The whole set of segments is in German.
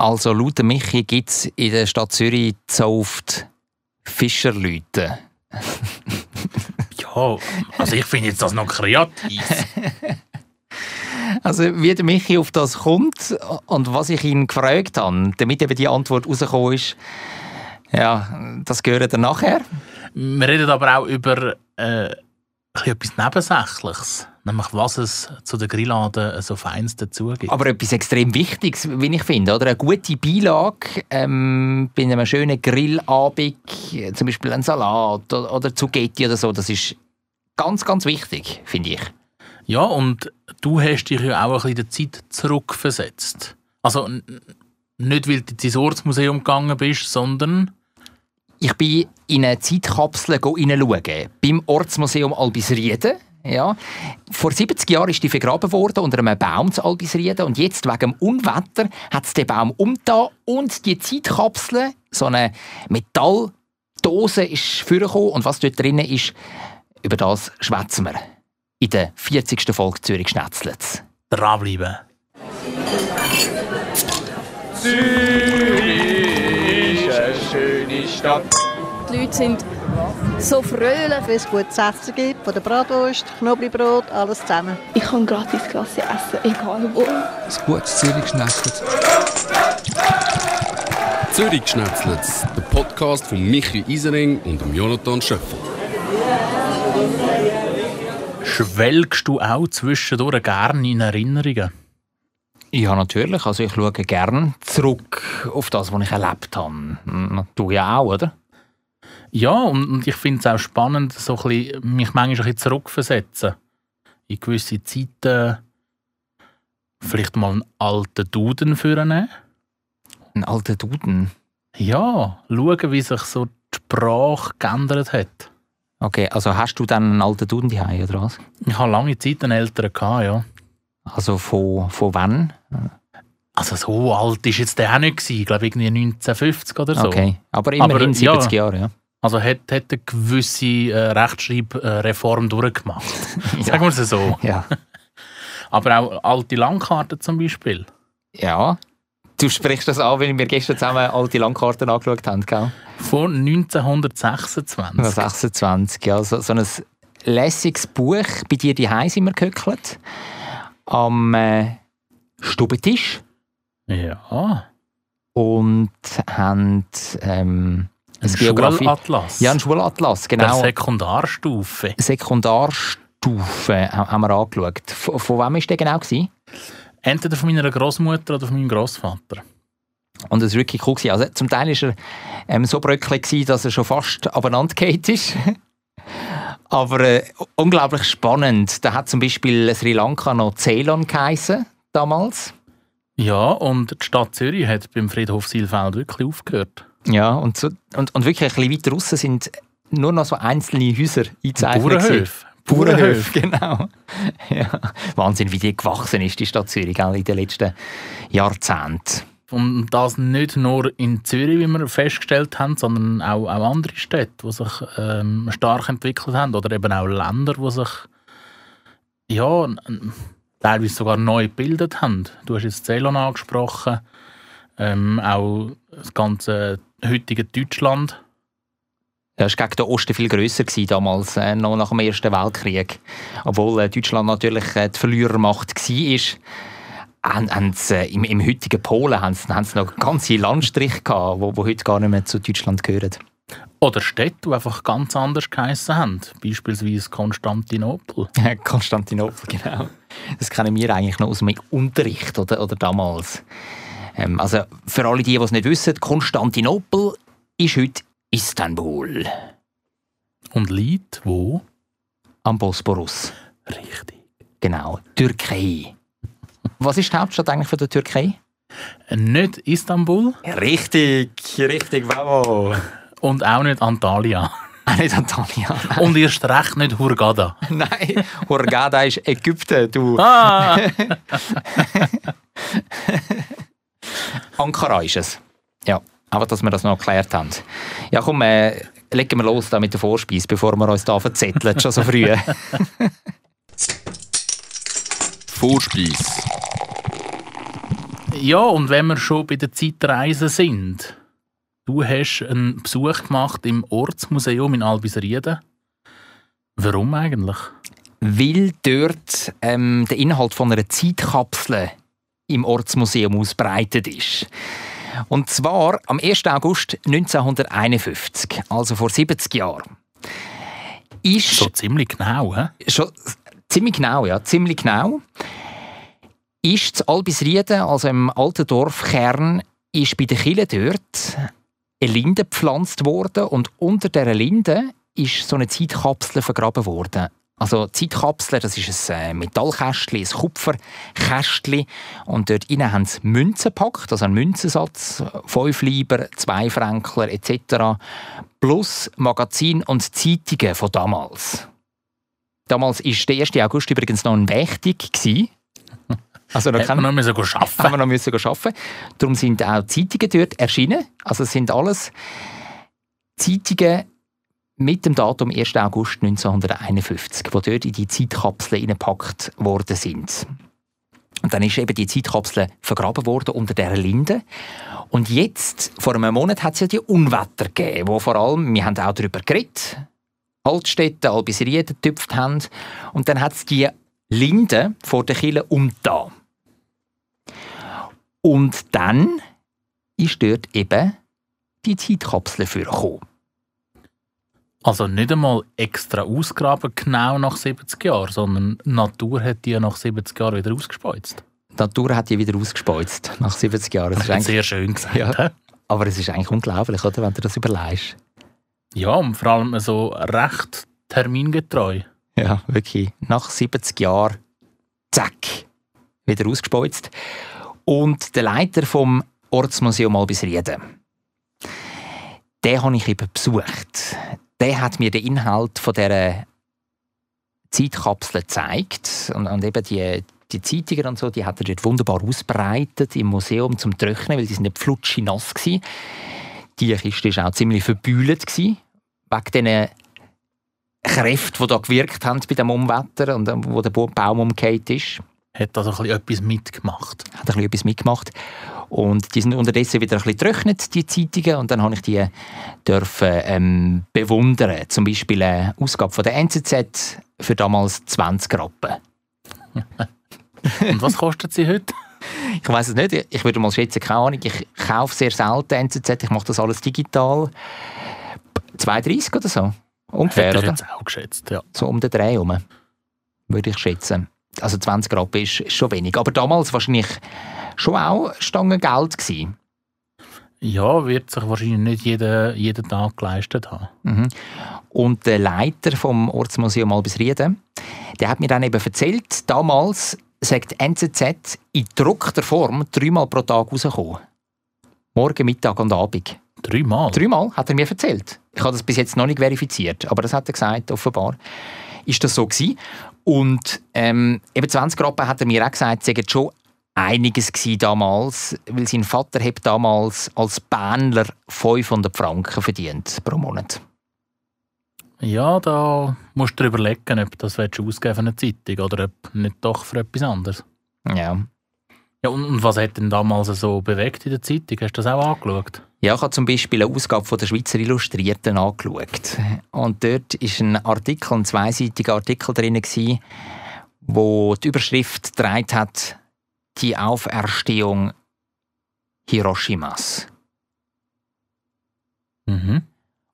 Also laut Michi gibt es in der Stadt Zürich oft Fischerleute. ja, also ich finde jetzt das noch kreativ. Also wie der Michi auf das kommt und was ich ihn gefragt habe, damit eben die Antwort rausgekommen ist, ja, das gehört dann nachher. Wir reden aber auch über äh, etwas Nebensächliches. Nämlich, was es zu den Grilladen so feins dazu gibt. Aber etwas extrem Wichtiges, wie ich finde. Oder? Eine gute Beilage ähm, bei einem schönen Grillabend, zum Beispiel ein Salat oder, oder Zucchetti oder so, das ist ganz, ganz wichtig, finde ich. Ja, und du hast dich ja auch ein bisschen der Zeit zurückversetzt. Also nicht, weil du ins Ortsmuseum gegangen bist, sondern... Ich bin in eine Zeitkapsel hineinschauen. Beim Ortsmuseum Albisrieden. Ja. Vor 70 Jahren ist die vergraben worden unter einem Baum zu Albisrieden und jetzt wegen dem Unwetter hat es den Baum umgetan und die Zeitkapsel, so eine Metalldose, ist vorgekommen und was dort drin ist, über das schwätzen wir in der 40. Folge Zürich Schnetzlitz. Dranbleiben. Zürich ist eine schöne Stadt. Die Leute sind so fröhlich. Wenn es gutes Essen gibt, von der Bratwurst, Knoblauchbrot, alles zusammen. Ich kann gratis Klasse essen, egal wo. Ein gutes Zürich Schnetzlitz. Zürich Schnetzlitz, der Podcast von Michi Isering und Jonathan Schöffel. Schwelgst du auch zwischendurch gerne in Erinnerungen? Ja, natürlich. Also ich schaue gerne zurück auf das, was ich erlebt habe. Du ja auch, oder? Ja, und, ich finde es auch spannend, so ein bisschen, mich manchmal ein bisschen zurückversetzen. In gewisse Zeiten vielleicht mal einen alten Duden führen. Einen alten Duden? Ja, schauen, wie sich so die Sprache geändert hat. Okay, also hast du dann einen alten Duden daheim oder was? Ich habe lange Zeit einen älteren gehabt, ja. Also von, von wann? Also so alt war jetzt der auch nicht gewesen. Ich glaube irgendwie 1950 oder so. Okay, aber immerhin aber, 70 ja, Jahre, ja. Also hat, hat eine gewisse äh, Rechtschreibreform durchgemacht. ja. Sagen wir es so. Ja. aber auch alte Landkarten zum Beispiel. Ja. Du sprichst das an, weil wir gestern zusammen alte Landkarten angeschaut haben, gell? Von 1926. 26, ja. So, so ein lässiges Buch. Bei dir daheim sind wir gehöckelt. Am äh, Stubentisch. Ja. Und haben ähm, ein Schulatlas. Ja, ein Schulatlas, genau. Der Sekundarstufe. Sekundarstufe haben wir angeschaut. Von, von wem war der genau? Gewesen? Entweder von meiner Großmutter oder von meinem Großvater. Und es war wirklich cool. Also, zum Teil war er ähm, so bröckelig, dass er schon fast abeinander ist. Aber äh, unglaublich spannend. Da hat zum Beispiel Sri Lanka noch Ceylon geheißen, damals. Ja, und die Stadt Zürich hat beim Friedhof Silfeld wirklich aufgehört. Ja, und, so, und, und wirklich ein bisschen weiter draussen sind nur noch so einzelne Häuser eingezeichnet. Bauernhöfe. Bauernhöfe, genau. Ja. Wahnsinn, wie die gewachsen ist, die Stadt Zürich in den letzten Jahrzehnten. Und das nicht nur in Zürich, wie wir festgestellt haben, sondern auch, auch andere Städte, die sich ähm, stark entwickelt haben. Oder eben auch Länder, die sich ja, teilweise sogar neu gebildet haben. Du hast jetzt Ceylon angesprochen, ähm, auch das ganze heutige Deutschland. Das war gegen den Osten viel grösser damals, äh, noch nach dem Ersten Weltkrieg. Obwohl äh, Deutschland natürlich äh, die Verlierermacht war haben, haben sie, äh, im, im, heutigen Polen haben sie, haben sie noch ganze Landstriche gehabt, wo, wo heute gar nicht mehr zu Deutschland gehören. Oder Städte, die einfach ganz anders geheissen haben. Beispielsweise Konstantinopel. Konstantinopel, genau. Das kennen wir eigentlich noch aus dem Unterricht oder, oder damals. Ähm, also für alle die, die es nicht wissen, Konstantinopel ist heute Istanbul. Und liegt wo? Am Bosporus. Richtig. Genau, Türkei. Was ist die Hauptstadt eigentlich von der Türkei? Nicht Istanbul. Richtig, richtig, bravo. Und auch nicht Antalya. Auch nicht Antalya. Nein. Und erst recht nicht Hurghada. nein, Hurghada ist Ägypten, du. Ah. Ankara ist es. Ja, aber dass wir das noch erklärt haben. Ja, komm, äh, legen wir los da mit der Vorspeise, bevor wir uns da verzetteln, schon so früh. Vorspeise. Ja, und wenn wir schon bei der Zeitreise sind, du hast einen Besuch gemacht im Ortsmuseum in Albisrieden. Warum eigentlich? Weil dort ähm, der Inhalt von einer Zeitkapsel im Ortsmuseum ausbreitet ist. Und zwar am 1. August 1951, also vor 70 Jahren. Ist So ziemlich genau, hä? schon ziemlich genau, ja, ziemlich genau. Ist zu Albisrieden, also im alten Dorfkern, ist bei den Kille dort eine Linde gepflanzt worden und unter dieser Linde ist so eine Zeitkapsel vergraben worden. Also Zeitkapsel, das ist ein äh, Metallkästchen, ein Kupferkästchen und dort innen haben sie Münzen gepackt, also einen Münzensatz, 5 Lieber, 2 Fränkler etc. plus Magazin und Zeitungen von damals. Damals war der 1. August übrigens noch ein Wächtig. Also da kann man noch müssen gehen haben arbeiten wir noch müssen arbeiten. Darum sind auch Zeitungen dort erschienen. Also es sind alles Zeitungen mit dem Datum 1. August 1951, die dort in die Zeitkapsel hineingepackt worden sind. Und dann ist eben die Zeitkapsel vergraben worden unter dieser Linde. Und jetzt, vor einem Monat, hat es ja die Unwetter gegeben, wo vor allem, wir haben auch darüber geredet, Altstädte, Albisrieden getüpft haben. Und dann hat es die Linde vor der Kille umgetan. Und dann ist dort eben die Zeitkapsel vorgekommen. Also nicht einmal extra ausgraben, genau nach 70 Jahren, sondern Natur hat die nach 70 Jahren wieder ausgespeuzt. Die Natur hat die wieder ausgespeuzt, nach 70 Jahren. Das ist eigentlich, Sehr schön gesagt. Ja. aber es ist eigentlich unglaublich, oder, wenn du das überlegst. Ja, und vor allem so recht termingetreu. Ja, wirklich. Nach 70 Jahren, zack, wieder ausgespeuzt. Und der Leiter vom Ortsmuseum Albisrieden, den habe ich eben besucht. Der hat mir den Inhalt von dieser Zeitkapsel gezeigt. Und, und eben die, die Zeitungen und so, die hat er dort wunderbar ausbreitet im Museum zum Trocknen, weil die sind nicht flutschi nass gewesen. Die Kiste war auch ziemlich verbühlt gewesen, wegen diesen Kräfte, die da gewirkt haben bei dem Umwetter und ähm, wo der Baum umgekehrt ist. Hat also ein bisschen etwas mitgemacht. Hat ein bisschen etwas mitgemacht. Und die sind unterdessen wieder ein bisschen getrocknet, die Zeitungen. Und dann habe ich die dürfen, ähm, bewundern. Zum Beispiel eine Ausgabe von der NZZ für damals 20 Rappen. Und was kostet sie heute? Ich weiß es nicht. Ich würde mal schätzen, keine Ahnung. Ich kaufe sehr selten NZZ. Ich mache das alles digital. 2,30 oder so. Ungefähr, Hätte ich oder? jetzt auch geschätzt, ja. So um den Dreh herum, würde ich schätzen. Also 20 Rappen ist, ist schon wenig. Aber damals wahrscheinlich schon auch Stangen Geld gewesen. Ja, wird sich wahrscheinlich nicht jeden, jeden Tag geleistet haben. Mhm. Und der Leiter vom Ortsmuseum Albisrieden, der hat mir dann eben erzählt, damals sagt NZZ in gedruckter Form dreimal pro Tag rausgekommen. Morgen, Mittag und Abend. Dreimal? Dreimal hat er mir erzählt. Ich habe das bis jetzt noch nicht verifiziert, aber das hat er gesagt, offenbar. Ist das so gewesen? Und ähm, eben 20 Rappen hat er mir auch gesagt, es schon einiges gewesen damals, weil sein Vater hat damals als Bähnler 500 Franken verdient pro Monat. Ja, da musst du dir überlegen, ob das ausgeben für eine Zeitung oder ob nicht doch für etwas anderes. Ja. Ja, und, und was hat denn damals so bewegt in der Zeitung? Hast du das auch angeschaut? Ja, ich habe zum Beispiel eine Ausgabe von der Schweizer Illustrierten angeschaut. Und dort ist ein Artikel, ein zweiseitiger Artikel drin, gewesen, wo die Überschrift getragen hat, die Auferstehung Hiroshimas. Mhm.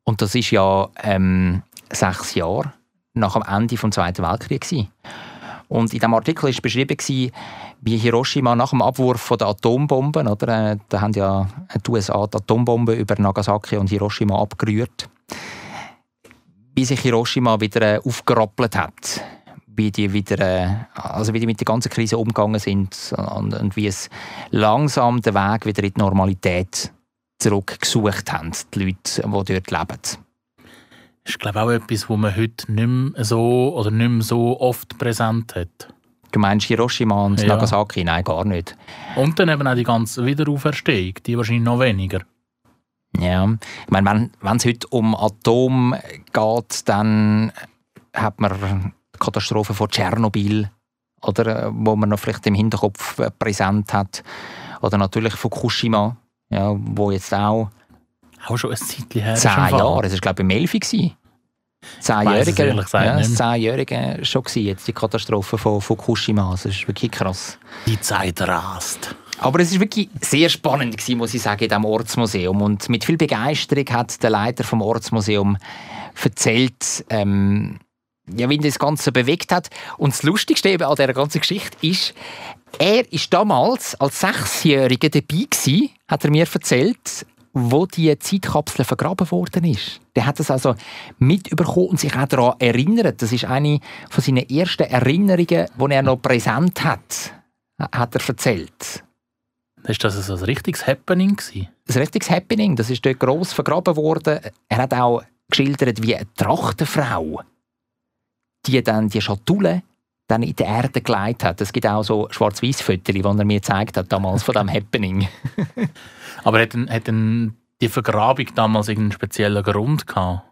Und das ist ja ähm, sechs Jahre nach dem Ende des Zweiten Weltkriegs. Und in diesem Artikel war beschrieben, wie Hiroshima nach dem Abwurf von der Atombomben, oder, äh, da haben ja die USA die Atombomben über Nagasaki und Hiroshima abgerührt, wie sich Hiroshima wieder äh, aufgerappelt hat, wie die wieder, äh, also wie die mit der ganzen Krise umgegangen sind und, und wie es langsam den Weg wieder in die Normalität zurückgesucht haben, die Leute, die dort leben. Das ist, glaube ich, auch etwas, was man heute nicht mehr so, oder nicht mehr so oft präsent hat. Du meinst Hiroshima und Ja. Nagasaki? Nein, gar nicht. Und dann eben auch die ganze Wiederauferstehung, die wahrscheinlich noch weniger. Ja. Ich meine, wenn es heute um Atom geht, dann hat man Katastrophe von Tschernobyl, oder, äh, wo man noch vielleicht im Hinterkopf äh, präsent hat. Oder natürlich Fukushima, ja, wo jetzt auch Auch schon ein Zeitchen her. zehn. Jahre, das war glaube ich im Elfi. Es Zehnjährige, ja, Zehnjährige schon gewesen, jetzt die Katastrophe von Fukushima. Das ist wirklich krass. Die Zeit rast. Aber es ist wirklich sehr spannend gewesen, muss ich sagen, in diesem Ortsmuseum. Und mit viel Begeisterung hat der Leiter vom Ortsmuseum erzählt, ähm, ja, wie das Ganze bewegt hat. Und das Lustigste eben an dieser ganzen Geschichte ist, er ist damals als Sechsjähriger dabei gewesen, hat er mir erzählt, wo die Zeitkapsel vergraben worden ist. Der hat das also mitbekommen und sich auch daran erinnert. Das ist eine von seinen ersten Erinnerungen, die er noch präsent hat, hat er erzählt. Ist das so ein richtiges Happening gewesen? ein richtiges Happening. Das ist dort gross vergraben worden. Er hat auch geschildert, wie eine Trachtenfrau, die dann die Schatulle dann in die Erde gelegt hat. Es gibt auch so schwarz weiß fotos die er mir gezeigt hat damals von diesem Happening. Aber hat, denn, hat denn die Vergrabung damals irgendeinen speziellen Grund gehabt?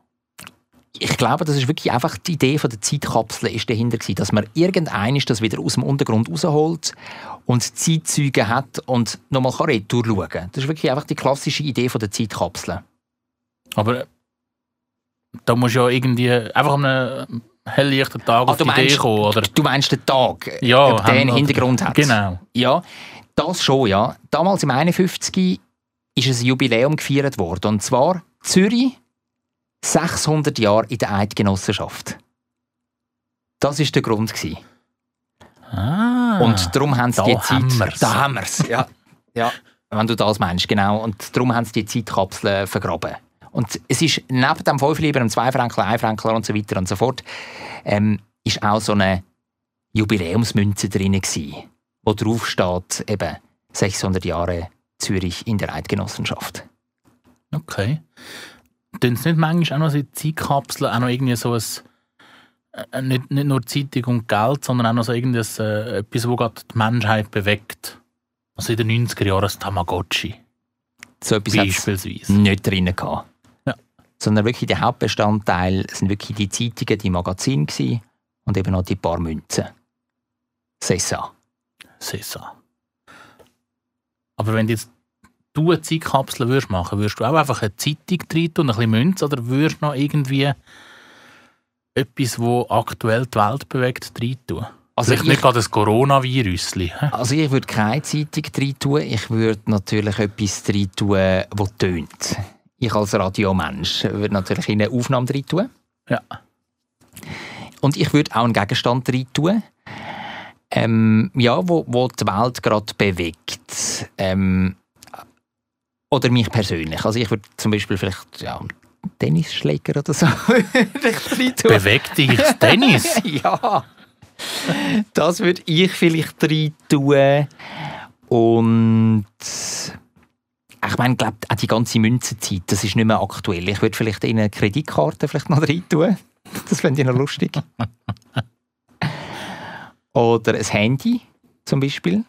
Ich glaube, das ist wirklich einfach die Idee von der Zeitkapsel ist dahinter gewesen, dass man irgendein das wieder aus dem Untergrund rausholt und Zeitzeuge hat und nochmal retour schauen kann. Das ist wirklich einfach die klassische Idee von der Zeitkapsel. Aber da muss ja irgendwie einfach an einem helllichten Tag Ah, auf du die Idee meinst- kommen, oder? Du meinst den Tag, Ja, ob der einen Hintergrund hat? Genau. Ja, das schon, ja. Damals im 51 ist ein Jubiläum gefeiert worden. Und zwar Zürich 600 Jahre in der Eidgenossenschaft. Das ist der Grund. Gewesen. Ah, Und darum haben sie da die Zeit... haben wir's. Da haben wir es, ja. ja. Wenn du das meinst, genau. Und darum haben sie die Zeitkapsel vergraben. Und es ist neben dem 5 Lieber, dem 2 Fränkler, 1 Fränkler und so weiter und so fort, ähm, ist auch so eine Jubiläumsmünze drin gewesen, wo drauf steht, eben 600 Jahre Zürich in der Eidgenossenschaft. Okay. Tun Sie nicht manchmal auch noch so Zeitkapseln auch noch irgendwie so ein, äh, nicht, nicht nur Zeitung und Geld, sondern auch noch so irgendwas, äh, etwas, das gerade die Menschheit bewegt? Also in den 90er Jahren das Tamagotchi So etwas beispielsweise. nicht drin gehabt. Sondern wirklich der Hauptbestandteil sind wirklich die Zeitungen, die Magazine gewesen und eben noch die paar Münzen. Sessa. Sessa. Aber wenn du jetzt du eine Zeitkapsel würdest machen, würdest du auch einfach eine Zeitung rein tun, ein bisschen Münze, oder würdest du noch irgendwie etwas, wo aktuell die Welt bewegt, rein tun? Also Vielleicht ich- nicht gerade das Coronavirus. Also ich würde keine Zeitung rein tun, ich würde natürlich etwas rein tun, das tönt. Ich als Radiomensch würde natürlich in eine Aufnahme rein tun. Ja. Und ich würde auch einen Gegenstand rein tun, ähm, ja, wo, wo die Welt gerade bewegt. Ähm, oder mich persönlich. Also ich würde zum Beispiel vielleicht ja, einen Tennisschläger oder so. Bewegt dich das Tennis? ja. Das würde ich vielleicht rein tun. Und ich meine, glaub, auch die ganze Münzenzeit, das ist nicht mehr aktuell. Ich würde vielleicht in eine Kreditkarte vielleicht noch rein tun. Das fände ich noch lustig. Oder ein Handy zum Beispiel.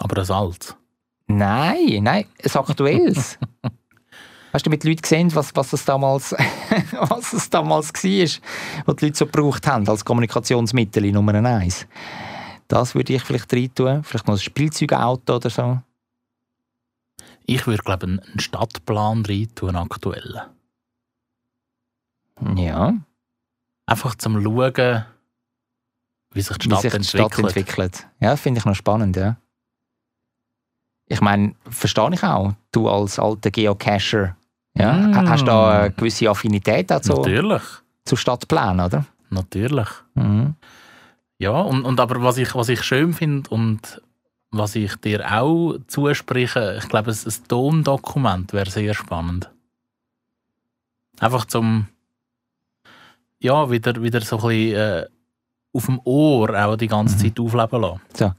Aber das alt. Nein, nein, ein aktuelles. Hast du mit Leuten gesehen, was, was, es damals, was es damals war, was die Leute so gebraucht haben als Kommunikationsmittel Nummer eins? Das würde ich vielleicht rein tun. Vielleicht noch ein Spielzeugauto oder so. Ich würde, glaube ich, einen Stadtplan rein tun, aktuell. Ja, Einfach zum Schauen, wie sich die wie Stadt sich die entwickelt. Stadt entwickelt. Ja, finde ich noch spannend, ja. Ich meine, verstehe ich auch, du als alter Geocacher, ja, Mm. hast du da eine gewisse Affinität auch zu, Natürlich. zu Stadtplänen, oder? Natürlich. Mhm. Ja, und, und aber was ich, was ich schön finde und was ich dir auch zuspreche, ich glaube, ein, ein Tondokument wäre sehr spannend. Einfach zum ja, wieder, wieder so ein bisschen äh, auf dem Ohr auch die ganze Mhm. Zeit aufleben lassen. So.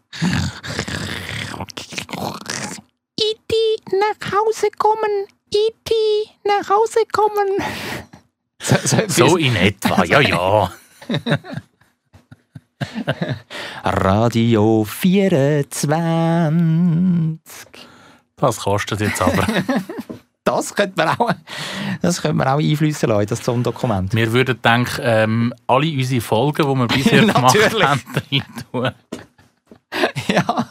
Iti, nach Hause kommen. Iti, nach Hause kommen. So, so, So in etwa, ja, ja. Radio 24. Das kostet jetzt aber. Das könnte man auch, das könnte man auch einfließen lassen, das Zondokument. Wir würden denken, ähm, alle unsere Folgen, die wir bisher gemacht haben, rein tun. Ja.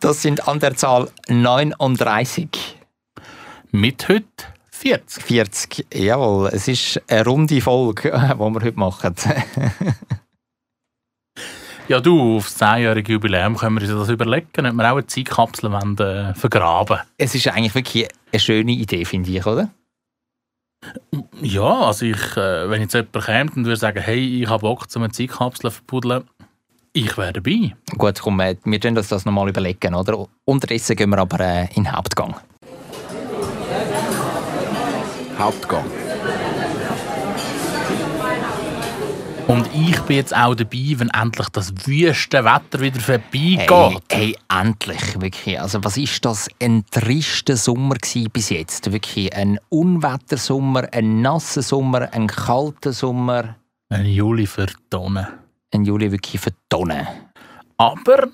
Das sind an der Zahl 39. Mit heute 40. 40. Jawohl, es ist eine runde Folge, die wir heute machen. Ja, du, aufs 10-jährige Jubiläum können wir uns das überlegen, ob wir auch eine Zeitkapsel wollen, äh, vergraben es ist eigentlich wirklich eine schöne Idee, finde ich, oder? Ja, also ich, äh, wenn jetzt jemand käme und würde sagen, hey, ich habe Bock, um eine Zeitkapsel zu verbuddeln, ich wäre dabei. Gut, komm, äh, wir können uns das nochmal überlegen, oder? Unterdessen gehen wir aber äh, in den Hauptgang. Hauptgang. Und ich bin jetzt auch dabei, wenn endlich das wüste Wetter wieder vorbeigeht. Hey, hey, endlich, wirklich. Also was ist das ein trister Sommer bis jetzt? Wirklich ein Unwettersommer, ein nasser Sommer, ein kalter Sommer, Ein Juli für Tonnen. ein Juli wirklich für Tonnen. Aber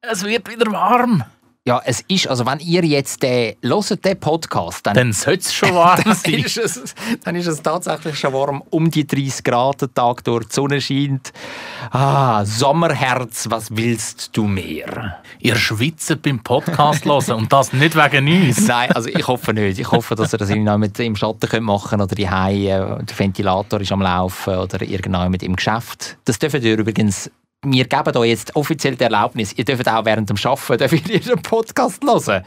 es wird wieder warm. Ja, es ist, also wenn ihr jetzt den, hört, den Podcast, dann, Dann sollte es schon warm dann, sein. ist es, dann ist es tatsächlich schon warm, um die 30 Grad, der Tag durch, die Sonne scheint. Ah, Sommerherz, was willst du mehr? Ihr schwitzt beim Podcast hören und das nicht wegen uns. Nein, also ich hoffe nicht. Ich hoffe, dass ihr das mit im Schatten könnt machen oder die der Ventilator ist am Laufen oder mit im Geschäft. Das dürft ihr übrigens. Wir geben euch jetzt offiziell die Erlaubnis. Ihr dürft auch während dem Arbeiten dürft ihr den Podcast hören.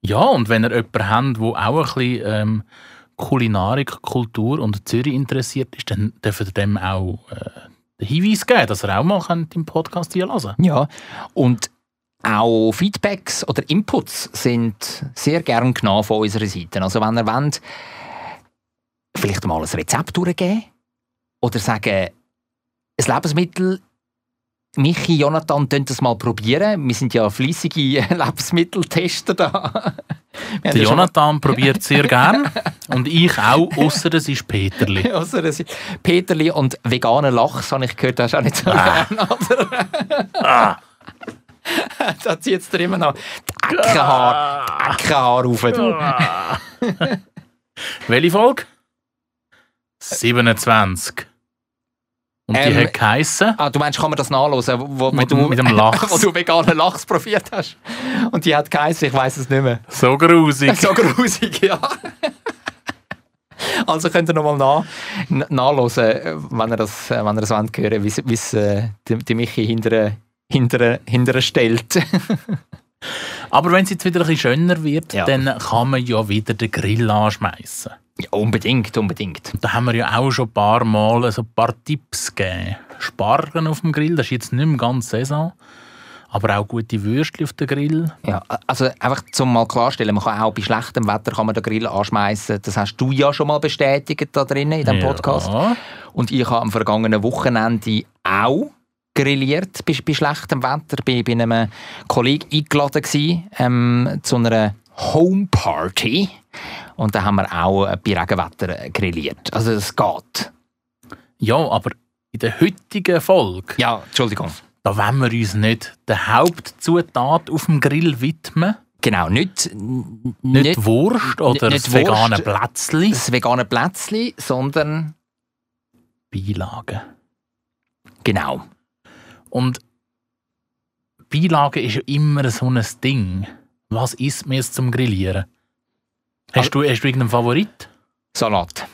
Ja, und wenn ihr jemanden habt, der auch ein bisschen ähm, Kulinarik, Kultur und Zürich interessiert ist, dann dürft ihr dem auch äh, den Hinweis geben, dass er auch mal könnt im Podcast hier hören Ja. Und auch Feedbacks oder Inputs sind sehr gern genommen von unserer Seite. Also wenn ihr wollt, vielleicht mal ein Rezept durchgeben oder sagen, ein Lebensmittel Michi, Jonathan, könnt das mal probieren. Wir sind ja fleissige Lebensmitteltester da. Der Jonathan probiert sehr gern und ich auch, außer es ist Peterli. Ausser es ist Peterli und veganer Lachs, habe ich gehört, hast du auch nicht so Ah. gern, oder? da zieht es dir immer noch die Eckenhaar, die Eckenhaar rauf. Du. Welche Folge? 27. Und die Ähm, hat geheissen, Ah, du meinst, kann man das nachlesen, wo, wo, Mit du, mit dem Lachs. wo du veganen Lachs probiert hast? Und die hat geheißen, ich weiß es nicht mehr. so grusig. So grusig, ja. Also könnt ihr nochmal nach, n- nachhören, wenn ihr das, wenn ihr das wollt hören, wie wie es äh, die, die Michi hinterher hinter, hinter stellt. Aber wenn es jetzt wieder ein bisschen schöner wird, Ja. dann kann man ja wieder den Grill anschmeißen. Ja, unbedingt, unbedingt. Da haben wir ja auch schon ein paar Mal so ein paar Tipps gegeben. Spargen auf dem Grill, das ist jetzt nicht mehr ganz Saison. Aber auch gute Würstchen auf dem Grill. Ja, also einfach zum mal klarstellen, man kann auch bei schlechtem Wetter kann man den Grill anschmeißen. Das hast du ja schon mal bestätigt da drinnen in diesem Podcast. Ja. Und ich habe am vergangenen Wochenende auch grilliert bei, bei schlechtem Wetter. Bin bei einem Kollegen eingeladen gewesen, ähm, zu einer Homeparty. Und da haben wir auch bei Regenwetter grilliert. Also es geht. ja, aber in der heutigen Folge, Ja, Entschuldigung. da wollen wir uns nicht der Hauptzutat auf dem Grill widmen. Genau, nicht, Nicht, nicht Wurst oder nicht das vegane Wurst. Plätzli. das vegane Plätzchen, sondern Beilagen. genau. Und Beilage ist ja immer so ein Ding. Was isst man jetzt zum Grillieren? Hast du, hast du irgendeinen Favorit? Salat.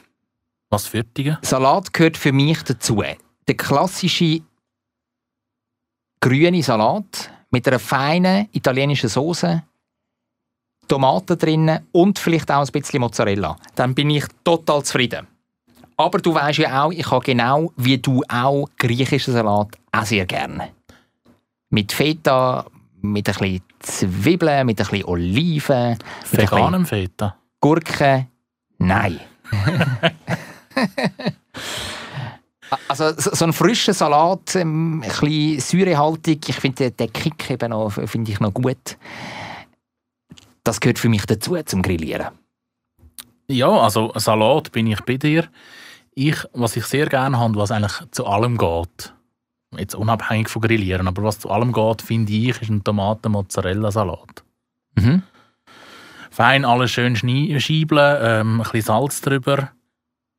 Was für dich? Salat gehört für mich dazu. Der klassische grüne Salat mit einer feinen italienischen Soße, Tomaten drinnen und vielleicht auch ein bisschen Mozzarella. Dann bin ich total zufrieden. Aber du weißt ja auch, ich habe genau wie du auch griechischen Salat auch sehr gerne. Mit Feta, mit ein bisschen Zwiebeln, mit ein bisschen Oliven, bisschen Veganem Feta. Gurken, nein. also so ein frischer Salat, ähm, ein bisschen säurehaltig, ich finde den, Kick eben noch, finde ich noch gut. Das gehört für mich dazu zum Grillieren. Ja, also Salat bin ich bei dir. Ich, was ich sehr gerne habe, was eigentlich zu allem geht, jetzt unabhängig von Grillieren, aber was zu allem geht, finde ich, ist ein Tomaten-Mozzarella-Salat. Mhm. Fein alles schön schiebeln, ähm, ein bisschen Salz drüber, ein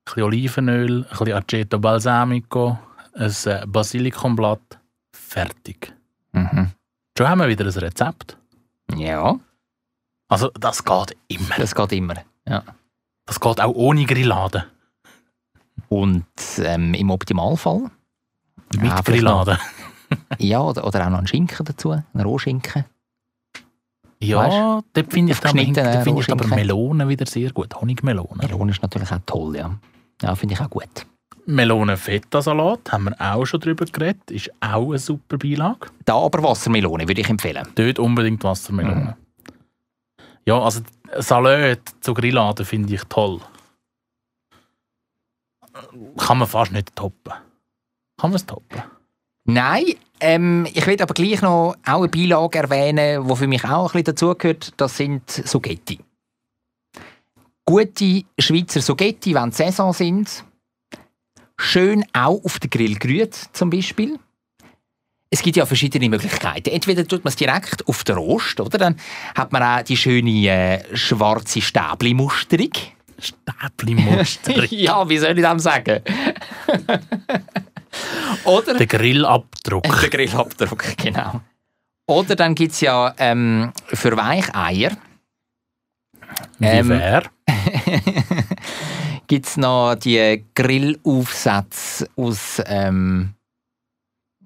bisschen Olivenöl, ein bisschen Aceto Balsamico, ein äh, Basilikumblatt. Fertig. Mhm. Schon haben wir wieder ein Rezept. Ja, Also, das geht immer. das geht immer. Ja. Das geht auch ohne Grillade. Und ähm, im Optimalfall, Mit Ja, Grillade. ja, oder, oder auch noch einen Schinken dazu, einen Rohschinken. Ja, Weißt dort finde ich, aber- finde ich aber Rohschinken. Melonen wieder sehr gut. Honigmelonen. Melone ist natürlich auch toll, ja. Ja, finde ich auch gut. Melonen-Feta-Salat, haben wir auch schon drüber geredet, ist auch eine super Beilage. Da aber Wassermelone würde ich empfehlen. Dort unbedingt Wassermelonen. Ja, also Salat zu Grillade finde ich toll. Kann man fast nicht toppen. Kann man es toppen? Nein, ähm, ich will aber gleich noch auch eine Beilage erwähnen, die für mich auch ein bisschen dazugehört. Das sind Soggetti. Gute Schweizer Soggetti, wenn die Saison sind. Schön auch auf den Grill gerührt, zum Beispiel. Es gibt ja verschiedene Möglichkeiten. Entweder tut man es direkt auf den Rost, oder? Dann hat man auch die schöne äh, schwarze Stäbli-Musterung. Stäbli-Muster. ja, wie soll ich das sagen? oder Der Grillabdruck. der Grillabdruck, genau. Oder dann gibt es ja ähm, für Weicheier Wie Ähm, wär? gibt's noch die Grillaufsätze aus, ähm,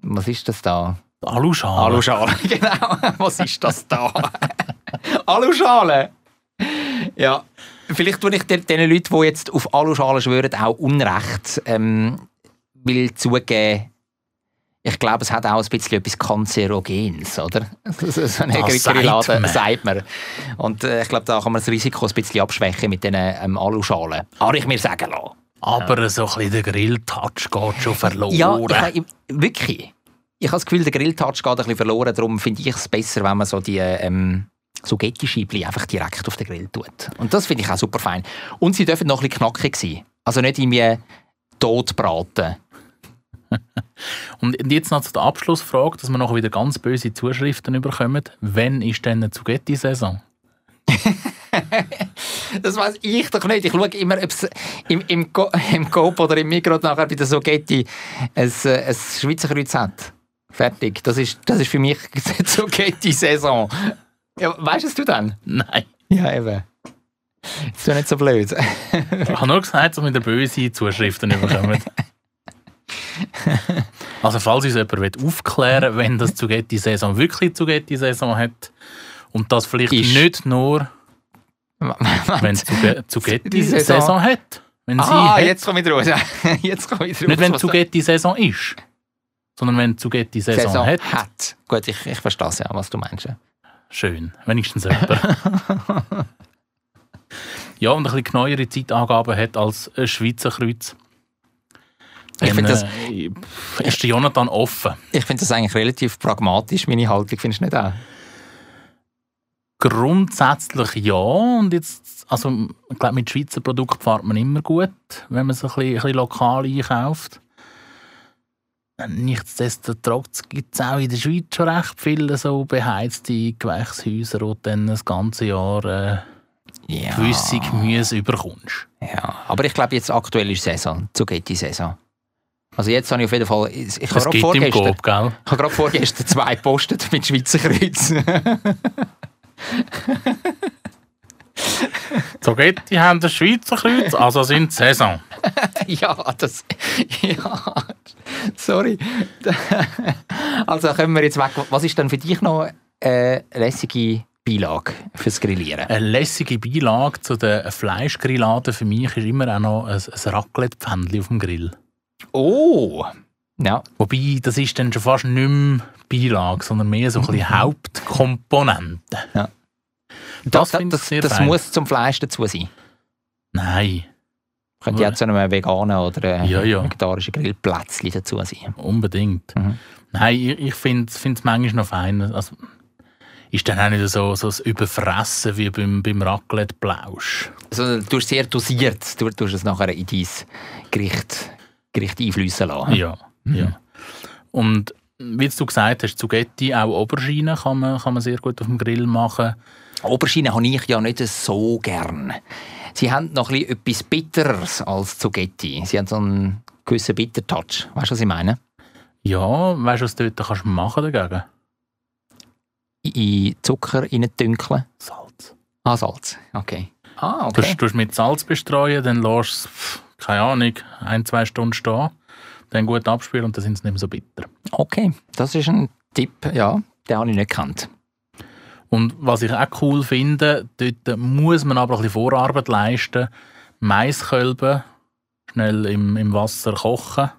was ist das da? Aluschale. Aluschale, genau. Was ist das da? Aluschale! Ja, vielleicht tue ich den, den Leuten, die jetzt auf Aluschale schwören, auch Unrecht. Ähm, will zugeben, ich glaube, es hat auch ein bisschen etwas Kanzerogens, oder? So so sagt Grillade, sagt man. Und äh, ich glaube, da kann man das Risiko ein bisschen abschwächen mit diesen ähm, Aluschalen. Habe ich mir sagen lassen. Aber so ein bisschen der Grilltouch geht schon verloren. Ja, ich, ich, wirklich. Ich habe das Gefühl, der Grilltouch geht ein bisschen verloren. Darum finde ich es besser, wenn man so die ähm, Suggetti-Scheibli einfach direkt auf den Grill tut. Und das finde ich auch super fein. Und sie dürfen noch ein bisschen knackig sein. Also nicht irgendwie tot braten. Und jetzt noch zu der Abschlussfrage, dass wir noch wieder ganz böse Zuschriften bekommen. Wann ist denn eine Zugetti-Saison? Das weiß ich doch nicht. Ich schaue immer, ob es im, im, Go- im Coop oder im Mikro nachher bei der Suggetti ein, ein Schweizer Kreuz hat. Fertig. Das ist, das ist für mich die Suggetti-Saison. Ja, weißt es du dann? Nein. Ja, eben. Ist doch nicht so blöd. Ich habe nur gesagt, dass wir wieder böse Zuschriften bekommen. also falls uns jemand aufklären will, wenn das Zugetti-Saison wirklich Zugetti-Saison hat und das vielleicht Ist. nicht nur, wenn Die Zugetti-Saison Saison. hat. Wenn sie Ah, hat. jetzt komme ich raus. Jetzt komme ich raus. Nicht wenn Was- Zugetti-Saison ist, sondern wenn Zugetti-Saison Saison hat. hat. Gut, ich, ich verstehe es ja, was du meinst. Schön, wenigstens jemand. ja, und ein bisschen neuere Zeitangaben hat als ein Schweizer Kreuz. Ich finde das- äh, ist der Jonathan offen. Ich finde das eigentlich relativ pragmatisch, meine Haltung. Findest du nicht auch? Grundsätzlich ja. Und jetzt, also, ich glaube, mit Schweizer Produkten fährt man immer gut, wenn man es ein bisschen, ein bisschen lokal einkauft. Nichtsdestotrotz gibt es auch in der Schweiz schon recht viele so beheizte Gewächshäuser, wo du dann das ganze Jahr äh, Ja. gewisse Gemüse überkommst. ja. Aber ich glaube, jetzt aktuell ist Saison. Zugetti-Saison. Also jetzt habe ich auf jeden Fall... Ich habe Es gerade vorgestern, Coop, gell? ich habe gerade vorgestern zwei gepostet mit Schweizer Kreuz. Zogetti haben das Schweizer Kreuz, also sind die Saison. ja, das... Ja, sorry. Also können wir jetzt weg. Was ist denn für dich noch eine lässige Beilage fürs Grillieren? Eine lässige Beilage zu den Fleischgrilladen für mich ist immer auch noch ein, ein Raclette-Pfändchen auf dem Grill. Oh! Ja, Wobei, das ist dann schon fast nicht mehr Beilage, sondern mehr so ein bisschen Hauptkomponente. Ja. Das, das, finde ich das, das fein. muss zum Fleisch dazu sein. Nein, Könnte jetzt zu einem veganen oder äh, Ja, ja. vegetarischen Grillplätzchen dazu sein. unbedingt. Mhm. Nein, ich, ich finde es manchmal noch fein. Also, ist dann auch nicht so, so das Überfressen wie beim, beim Raclette-Blausch. Also, du hast sehr dosiert, du tust es nachher in dein Gericht, Gericht einfließen lassen. Ja, ja. Und wie du gesagt hast, Zugetti, auch Aubergine kann man, kann man sehr gut auf dem Grill machen. Aubergine habe ich ja nicht so gern. Sie haben noch ein bisschen etwas Bitteres als Zugetti. Sie haben so einen gewissen Bitter-Touch. Weißt du, was ich meine? Ja, weißt du, was du dort kannst machen dagegen? in Zucker reindünkeln? Salz. Ah, Salz. Okay. Ah, Du okay. tust mit Salz bestreuen, dann lässt es, keine Ahnung, ein, zwei Stunden stehen, dann gut abspülen und dann sind sie nicht mehr so bitter. Okay, das ist ein Tipp, ja, den habe ich nicht gekannt. Und was ich auch cool finde, dort muss man aber ein bisschen Vorarbeit leisten. Maiskölben schnell im, im Wasser kochen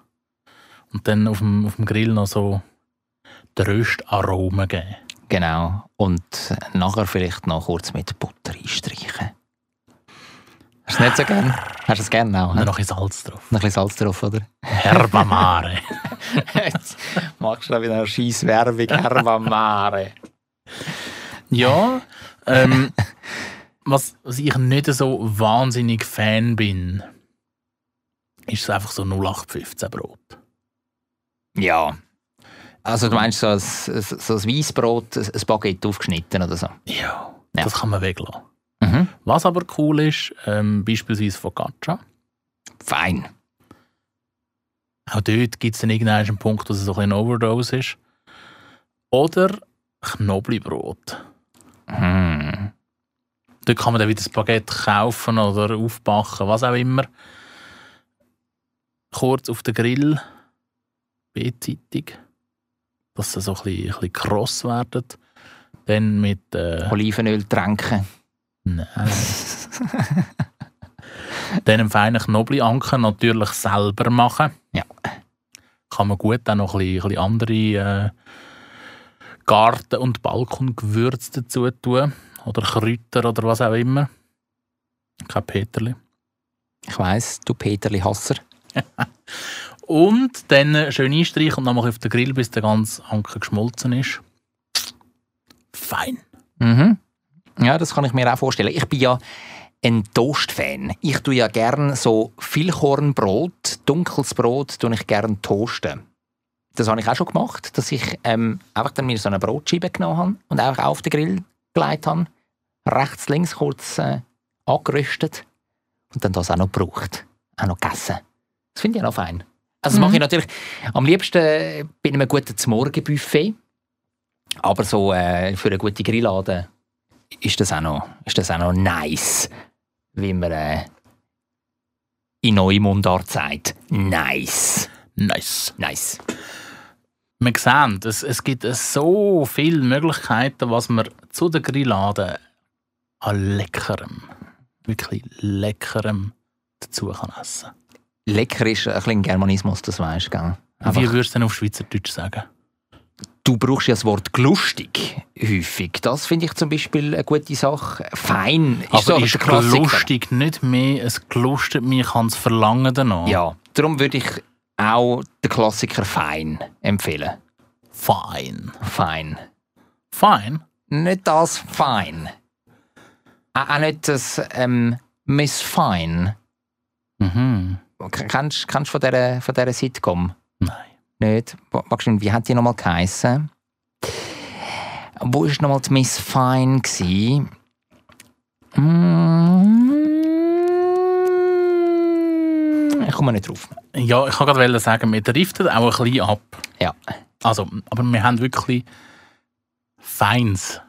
und dann auf dem, auf dem Grill noch so die Röstaromen geben. Genau. Und nachher vielleicht noch kurz mit Butter einstreichen. Hast du es nicht so gern? Hast du es gerne auch? Noch ein bisschen Salz drauf. Noch ein bisschen Salz drauf, oder? Herbamare. Jetzt machst du da wieder eine scheiß Werbung, Herbamare. ja, ähm, was, was ich nicht so wahnsinnig Fan bin, ist es einfach so 0815 Brot. Ja. Also du meinst so ein, so ein Weissbrot, ein Baguette aufgeschnitten oder so? Ja, Ja. das kann man weglassen. Mhm. Was aber cool ist, ähm, beispielsweise Focaccia. Fein. Auch dort gibt es dann irgendeinen einen Punkt, wo es so ein bisschen Overdose ist. Oder Knoblauchbrot. Hm. Dort kann man dann wieder das Baguette kaufen oder aufbacken, was auch immer. Kurz auf den Grill, beidseitig, dass sie so ein bisschen, ein bisschen kross werden. Dann mit... Äh, Olivenöl tränken. Nein. Dann einen feinen Knoblauchanker natürlich selber machen. Ja. Kann man gut auch noch ein bisschen, ein bisschen andere äh, Garten- und Balkongewürze dazu tun. Oder Kräuter oder was auch immer. Kein Peterli. Ich weiss, du Peterli Hasser. Und dann schön einstreichen und dann ich auf den Grill, bis der ganze Anker geschmolzen ist. Fein. Mhm. Ja, das kann ich mir auch vorstellen. Ich bin ja ein Toast-Fan. Ich tue ja gern so Vielkornbrot, dunkles Brot, tue ich gern toasten. Das habe ich auch schon gemacht, dass ich ähm, einfach dann mir so eine Brotscheibe genommen habe und einfach auf den Grill gelegt habe, rechts, links kurz äh, angeröstet und dann das auch noch gebraucht, auch noch gegessen. Das finde ich auch noch fein. Also das mache ich natürlich am liebsten bei einem guten Morgenbuffet. Aber so äh, für eine gute Grillade ist das auch noch, ist das auch noch nice. Wie man äh, in Neumundart sagt. Nice. Nice. Nice. Wir sehen, es, es gibt so viele Möglichkeiten, was man zu der Grillade an leckerem, wirklich leckerem dazu kann essen Lecker ist ein bisschen Germanismus, das weißt du, gell? Wie würdest du denn auf Schweizerdeutsch sagen? Du brauchst ja das Wort glustig häufig. Das finde ich zum Beispiel eine gute Sache. Fein ist so Aber ist der Klassiker. lustig nicht mehr, es gelustet mich, kann es verlangen danach. Ja, darum würde ich auch den Klassiker fein empfehlen. Fein. Fein. Fein? Nicht das fein. Auch nicht das ähm, Miss Fine. Mhm. Kennst du von dieser, von dieser Sitcom? Nein. Nicht? Wie hat die nochmal geheißen? Wo war nochmal die Miss Fine? gsi? Mm, Ich komme nicht drauf. Ja, ich kann gerade sagen, wir driften auch ein bisschen ab. Ja. Also, aber wir haben wirklich Feins.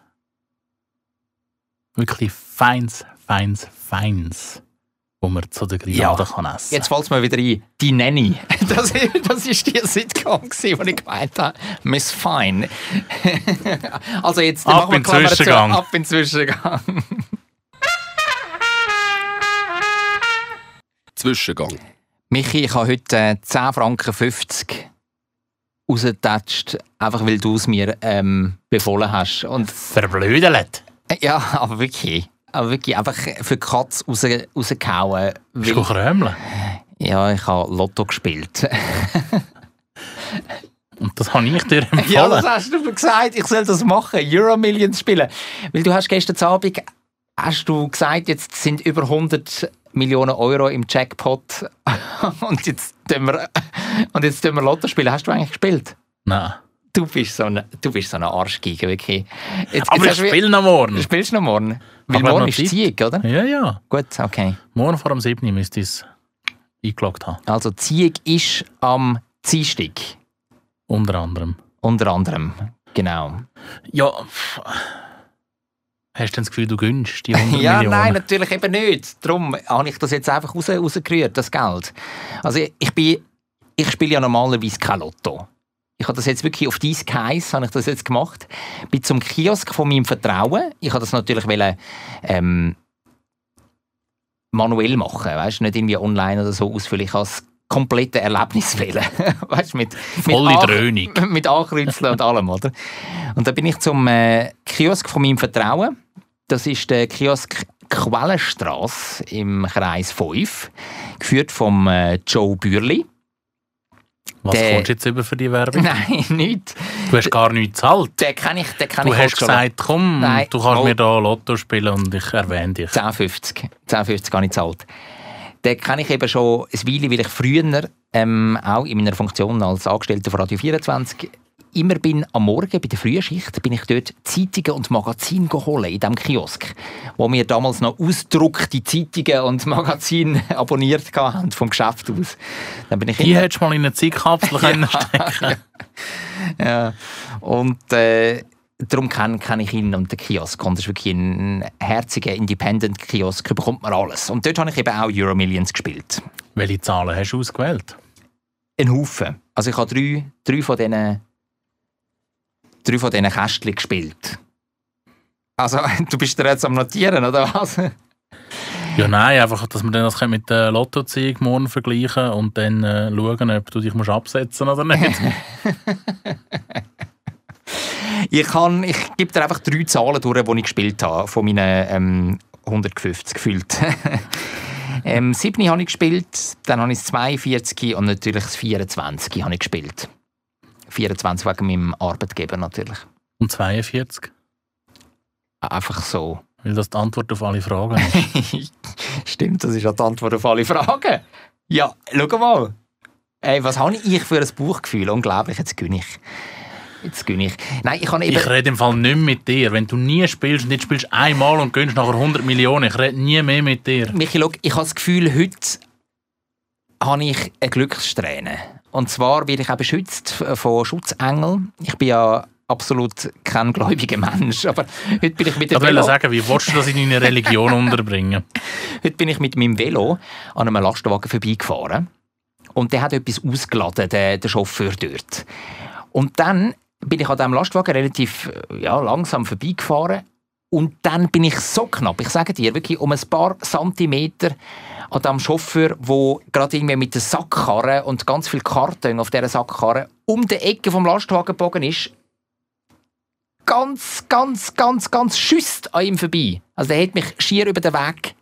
Wirklich Feins, Feins, Feins, wo man zu der Grillade kann essen Jetzt fällt es mir wieder ein. Die Nanny. Das, das ist die Sitcom, wo ich gemeint habe. Miss Fine. also jetzt Ab machen wir Klammer zu. Zwischengang. Ab in den Zwischengang. Zwischengang. Michi, ich habe heute äh, 10 Franken 50 rausgetatscht, einfach weil du es mir ähm, befohlen hast. Und Verblödelt. äh, ja, aber wirklich. Aber wirklich einfach für die Katze raus, rausgehauen. Bist du krömeln? ja, ich habe Lotto gespielt. Und das habe ich dir empfohlen. Ja, das hast du mir gesagt, ich soll das machen, Euro Millions spielen. Weil du hast gestern Abend hast du gesagt, jetzt sind über 100 Millionen Euro im Jackpot und jetzt tun wir, und jetzt tun wir Lotto spielen. Hast du eigentlich gespielt? Nein. Du bist so ein, du bist so eine Arschgeige, wirklich. Jetzt, Aber ich hast du- spiele noch morgen. Spielst du noch morgen? Weil Aber morgen ist Zeit. Zieg, oder? Ja, ja. Gut, okay. Morgen vor dem 7. müsste ich es eingeloggt haben. Also Zieg ist am Dienstag, Unter anderem. unter anderem. Genau. Ja, hast du denn das Gefühl, du gönnst die 100 Ja, Millionen? nein, natürlich eben nicht. Darum habe ich das jetzt einfach raus, rausgerührt, das Geld. Also ich, ich bin, ich spiele ja normalerweise kein Lotto. Ich habe das jetzt wirklich auf dies Geheiss, habe ich das jetzt gemacht. Bin zum Kiosk von meinem Vertrauen. Ich habe das natürlich wollen, ähm, manuell machen, weißt nicht irgendwie online oder so ausfüllen. Ich habe das komplette Erlebnis wählen, weißt mit Volle mit Dröhnung. mit Ankreuzeln und allem, oder? Und dann bin ich zum äh, Kiosk von meinem Vertrauen. Das ist der Kiosk Quellenstrasse im Kreis 5, geführt vom äh, Joe Bürli. Was Der- kommst du jetzt über für die Werbung? Nein, nicht. Du hast gar nichts gezahlt. Den kann ich, den kann Du ich hast gesagt, komm, Nein, du kannst mal- mir da Lotto spielen und ich erwähne dich. 10,50. 10,50 gar nicht zahlt. Den kenne ich eben schon ein Weile, weil ich früher ähm, auch in meiner Funktion als Angestellter von Radio 24 immer bin am Morgen bei der Frühschicht bin ich dort Zeitungen und Magazine geholt in diesem Kiosk, wo wir damals noch ausgedruckte Zeitungen und Magazine abonniert haben vom Geschäft aus. Dann bin ich Die hättest du mal in eine Zeitkapsel können stecken ja. Und äh, darum kenne kenn ich ihn und den Kiosk. Und das ist wirklich ein herziger Independent-Kiosk, da bekommt man alles. Und dort habe ich eben auch Euromillions gespielt. Welche Zahlen hast du ausgewählt? Ein Haufen. Also ich habe drei, drei von diesen drei von diesen Kästchen gespielt. Also, du bist dir jetzt am Notieren, oder was? Ja, nein, einfach, dass wir dann das mit der Lottoziehung morgen vergleichen und dann äh, schauen, ob du dich musst absetzen oder nicht. Ich, kann, ich gebe dir einfach drei Zahlen durch, die ich gespielt habe, von meinen ähm, 150 gefühlt. ähm, 7 habe ich gespielt, dann habe ich das 42 und natürlich das 24 habe ich gespielt. 24 wegen meinem Arbeitgeber natürlich. Und 42? Einfach so. Weil das die Antwort auf alle Fragen ist. Stimmt, das ist ja die Antwort auf alle Fragen. Ja, schau mal. Ey, was habe ich für ein Buchgefühl? Unglaublich, jetzt gönne ich. Jetzt gönne ich. Nein, ich habe eben... Ich rede im Fall nicht mit dir. Wenn du nie spielst und jetzt spielst einmal und gönnst nachher 100 Millionen, ich rede nie mehr mit dir. Michi, schau, ich habe das Gefühl, heute habe ich eine Glückssträhne. Und zwar werde ich auch beschützt von Schutzengeln. Ich bin ja absolut kein gläubiger Mensch, aber heute bin ich mit dem Velo, sagen, wie willst du das in deine Religion unterbringen? heute bin ich mit meinem Velo an einem Lastwagen vorbeigefahren und der hat etwas ausgeladen, der, der Chauffeur dort. Und dann bin ich an diesem Lastwagen relativ ja, langsam vorbeigefahren und dann bin ich so knapp, ich sage dir, wirklich um ein paar Zentimeter an dem Chauffeur, der gerade irgendwie mit der Sackkarre und ganz viel Karton auf dieser Sackkarre um die Ecke vom Lastwagen gebogen ist, ganz, ganz, ganz, ganz schüsst an ihm vorbei. Also der hat mich schier über den Weg,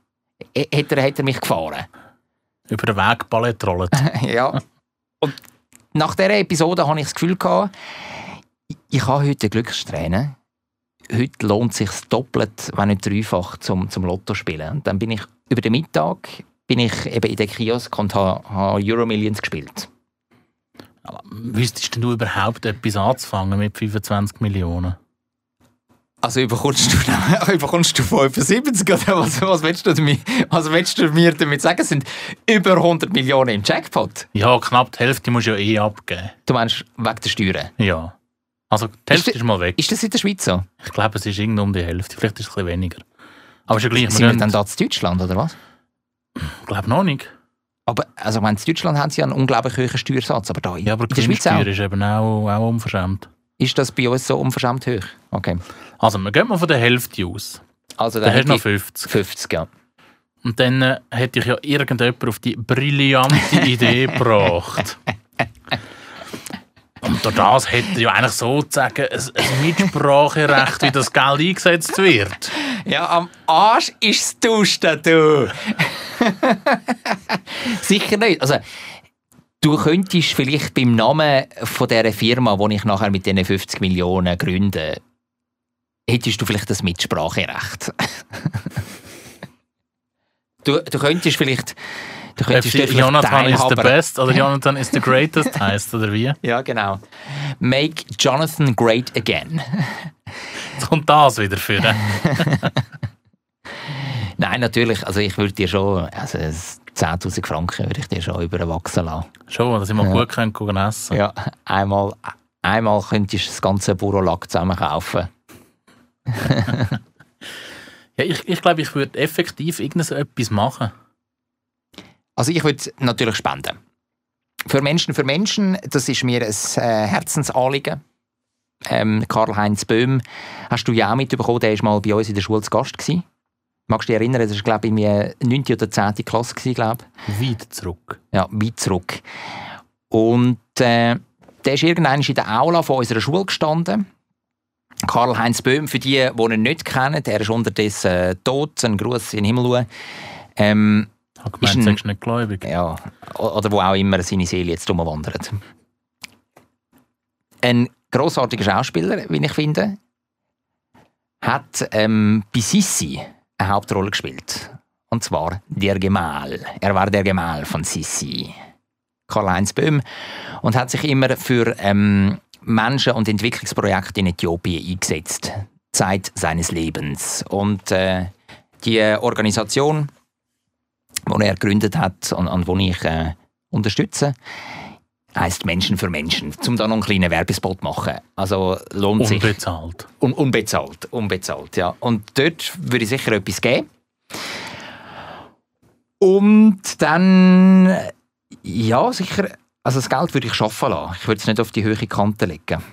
äh, hat er, hat er mich gefahren. Über den Weg Ballett rollen. ja. Und nach dieser Episode hatte ich das Gefühl, gehabt, ich- habe heute eine Glückssträhne. Heute lohnt es sich doppelt, wenn nicht dreifach, zum, zum Lotto spielen. Und dann bin ich über den Mittag bin ich eben in den Kiosk und habe, habe Euromillions gespielt. Wüsstest denn du überhaupt etwas anzufangen mit 25 Millionen? Also überkommst du, überkommst du 75 oder was, was, willst du damit, was willst du mir damit sagen? Es sind über 100 Millionen im Jackpot. Ja, knapp die Hälfte musst du ja eh abgeben. Du meinst wegen der Steuern. Ja. Also die Hälfte Ist ist, mal weg. Ist das in der Schweiz so? Ich glaube, es ist irgendwie um die Hälfte. Vielleicht ist es ein bisschen weniger. Aber ist ja gleich. Sind Wir dann da zu Deutschland oder was? Ich glaube noch nicht. Aber also, ich meine, in Deutschland haben sie ja einen unglaublich hohen Steuersatz, aber da Ja, aber in die der Schweiz auch. Ist eben auch, auch unverschämt. Ist das bei uns so unverschämt hoch? Okay. Also, wir gehen mal von der Hälfte aus. Also Dann hast hätte du noch ich 50. 50, ja. Und dann äh, hätte ich ja irgendjemand auf die brillante Idee gebracht. Und durch das hätte ja eigentlich sozusagen ein, ein Mitspracherecht, wie das Geld eingesetzt wird. Ja, am Arsch ist es dusten, du. Sicher nicht. Also, du könntest vielleicht beim Namen von dieser Firma, die ich nachher mit diesen 50 Millionen gründe, hättest du vielleicht das Mitspracherecht. du, du könntest vielleicht... Du Ob könntest sie dort vielleicht Jonathan is the best oder Jonathan is the greatest heisst, oder wie? Ja, genau. Make Jonathan great again. Jetzt kommt das wieder für. Nein, natürlich. Also ich würde dir schon, also es- 10'000 Franken würde ich dir schon überwachsen lassen. Schon, dass ich mal Ja. gut können gehen essen Ja, einmal, einmal könntest du das ganze Burolack zusammen kaufen. Ja, ich, ich glaube, ich würde effektiv irgendetwas machen. Also ich würde natürlich spenden. Für Menschen für Menschen, das ist mir ein äh, Herzensanliegen. Ähm, Karl-Heinz Böhm hast du ja auch mitbekommen, der war mal bei uns in der Schule zu Gast. Gewesen. Magst du dich erinnern, das war glaube ich irgendwie 9. oder 10. Klasse. Gewesen, glaube Weit zurück. Ja, weit zurück. Und äh, der ist irgendwann in der Aula von unserer Schule gestanden. Karl-Heinz Böhm, für die, die ihn nicht kennen, er ist unterdessen äh, tot, ein Gruß in den Himmel. Ähm, Habe gemeint, Ist ein- bist nicht gläubig. ja, oder wo auch immer seine Seele jetzt umwandert. Ein grossartiger Schauspieler, wie ich finde, hat ähm, bei Sissi eine Hauptrolle gespielt. Und zwar der Gemahl. Er war der Gemahl von Sissi. Karl-Heinz Böhm. Und hat sich immer für ähm, Menschen- und Entwicklungsprojekte in Äthiopien eingesetzt. Zeit seines Lebens. Und äh, die Organisation, die er gegründet hat und, und die ich äh, unterstütze, heißt Menschen für Menschen. Um da noch einen kleinen Werbespot zu machen. Also lohnt sich. Unbezahlt. Un unbezahlt, unbezahlt, ja. Und dort würde ich sicher etwas geben. Und dann, ja, sicher, also das Geld würde ich schaffen lassen. Ich würde es nicht auf die hohe Kante legen.